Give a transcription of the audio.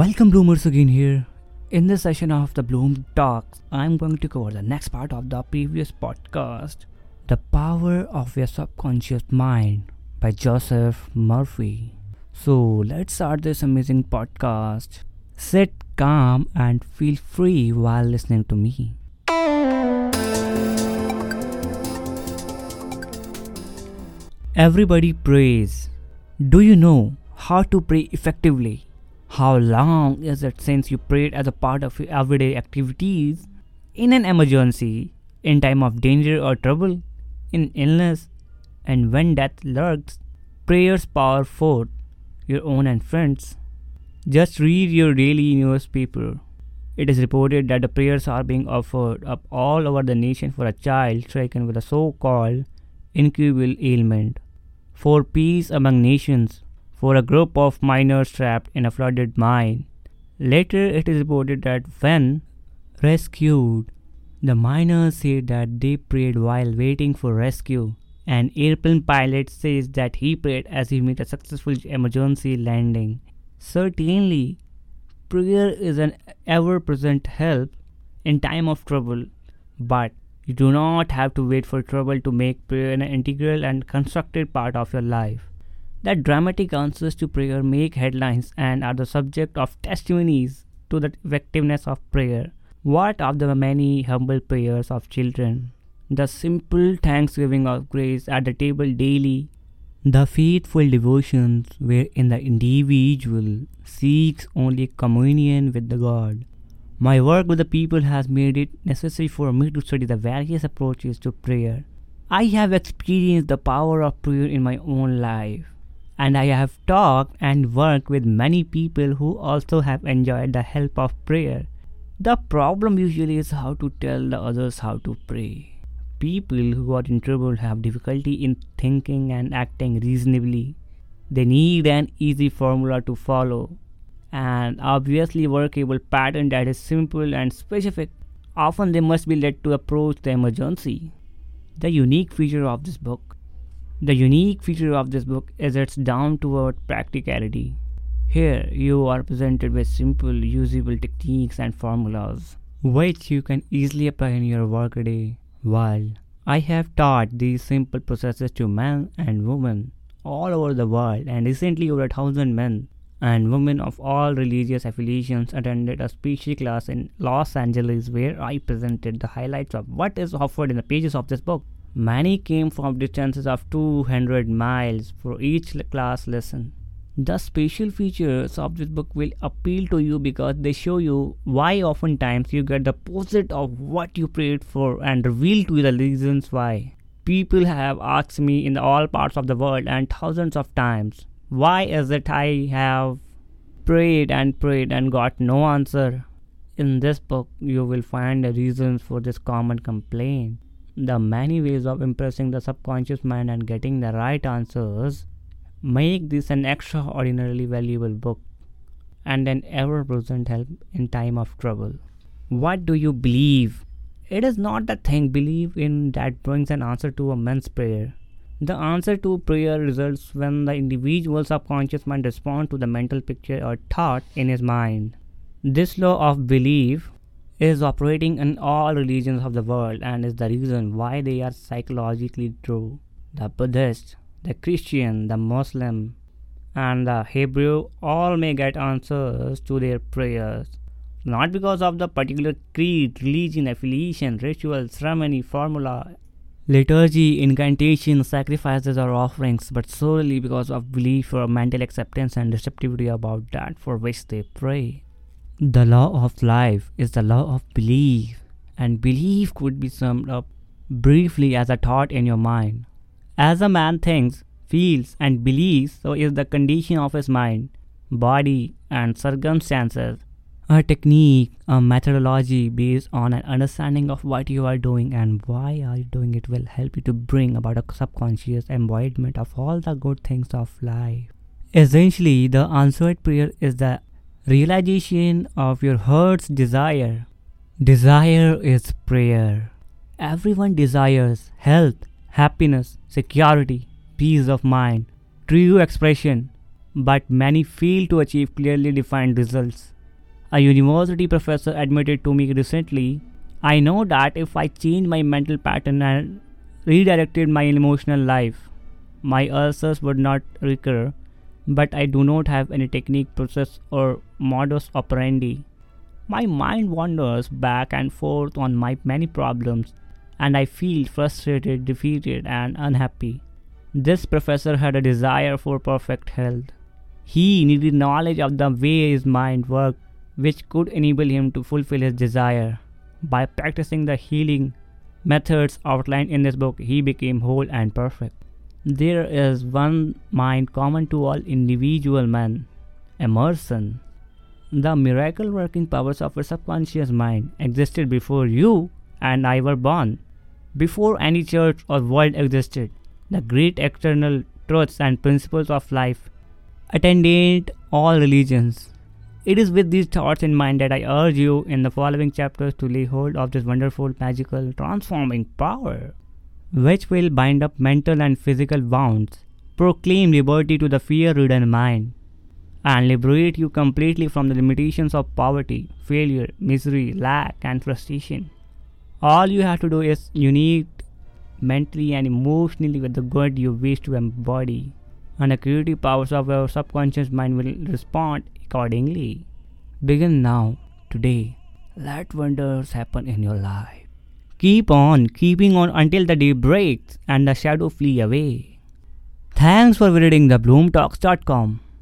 Welcome, Bloomers, again here. In this session of the Bloom Talks, I'm going to cover the next part of the previous podcast The Power of Your Subconscious Mind by Joseph Murphy. So, let's start this amazing podcast. Sit calm and feel free while listening to me. Everybody prays. Do you know how to pray effectively? How long is it since you prayed as a part of your everyday activities? In an emergency, in time of danger or trouble, in illness, and when death lurks, prayers power forth, your own and friends. Just read your daily newspaper. It is reported that the prayers are being offered up all over the nation for a child stricken with a so called incurable ailment, for peace among nations, for a group of miners trapped in a flooded mine. Later, it is reported that when rescued, the miners said that they prayed while waiting for rescue. An airplane pilot says that he prayed as he made a successful emergency landing. Certainly, prayer is an ever present help in time of trouble, but you do not have to wait for trouble to make prayer an integral and constructed part of your life that dramatic answers to prayer make headlines and are the subject of testimonies to the effectiveness of prayer. What of the many humble prayers of children? The simple thanksgiving of grace at the table daily. The faithful devotions wherein the individual seeks only communion with the God. My work with the people has made it necessary for me to study the various approaches to prayer. I have experienced the power of prayer in my own life and I have talked and worked with many people who also have enjoyed the help of prayer. The problem usually is how to tell the others how to pray. People who are in trouble have difficulty in thinking and acting reasonably. They need an easy formula to follow, an obviously workable pattern that is simple and specific. Often they must be led to approach the emergency. The unique feature of this book the unique feature of this book is its down to earth practicality. Here, you are presented with simple, usable techniques and formulas, which you can easily apply in your workday. While I have taught these simple processes to men and women all over the world, and recently over a thousand men and women of all religious affiliations attended a special class in Los Angeles where I presented the highlights of what is offered in the pages of this book. Many came from distances of 200 miles for each class lesson. The special features of this book will appeal to you because they show you why oftentimes you get the opposite of what you prayed for and reveal to you the reasons why. People have asked me in all parts of the world and thousands of times, why is it I have prayed and prayed and got no answer? In this book, you will find the reasons for this common complaint the many ways of impressing the subconscious mind and getting the right answers make this an extraordinarily valuable book and an ever present help in time of trouble. What do you believe? It is not the thing believe in that brings an answer to a man's prayer. The answer to prayer results when the individual subconscious mind responds to the mental picture or thought in his mind. This law of belief is operating in all religions of the world and is the reason why they are psychologically true. The Buddhist, the Christian, the Muslim, and the Hebrew all may get answers to their prayers, not because of the particular creed, religion, affiliation, ritual, ceremony, formula, liturgy, incantation, sacrifices, or offerings, but solely because of belief or mental acceptance and receptivity about that for which they pray. The law of life is the law of belief, and belief could be summed up briefly as a thought in your mind. As a man thinks, feels, and believes, so is the condition of his mind, body, and circumstances. A technique, a methodology based on an understanding of what you are doing and why are you doing it will help you to bring about a subconscious embodiment of all the good things of life. Essentially, the answered prayer is the realization of your heart's desire. Desire is prayer. Everyone desires health, happiness, security, peace of mind, true expression. but many fail to achieve clearly defined results. A university professor admitted to me recently I know that if I change my mental pattern and redirected my emotional life, my ulcers would not recur, but I do not have any technique, process, or modus operandi. My mind wanders back and forth on my many problems, and I feel frustrated, defeated, and unhappy. This professor had a desire for perfect health. He needed knowledge of the way his mind worked, which could enable him to fulfill his desire. By practicing the healing methods outlined in this book, he became whole and perfect. There is one mind common to all individual men Emerson. The miracle working powers of your subconscious mind existed before you and I were born. Before any church or world existed, the great external truths and principles of life attended all religions. It is with these thoughts in mind that I urge you in the following chapters to lay hold of this wonderful, magical, transforming power, which will bind up mental and physical bonds, proclaim liberty to the fear ridden mind, and liberate you completely from the limitations of poverty, failure, misery, lack, and frustration. All you have to do is unite mentally and emotionally with the good you wish to embody, and the creative powers of your subconscious mind will respond accordingly. Begin now, today. Let wonders happen in your life. Keep on keeping on until the day breaks and the shadow flee away. Thanks for visiting thebloomtalks.com.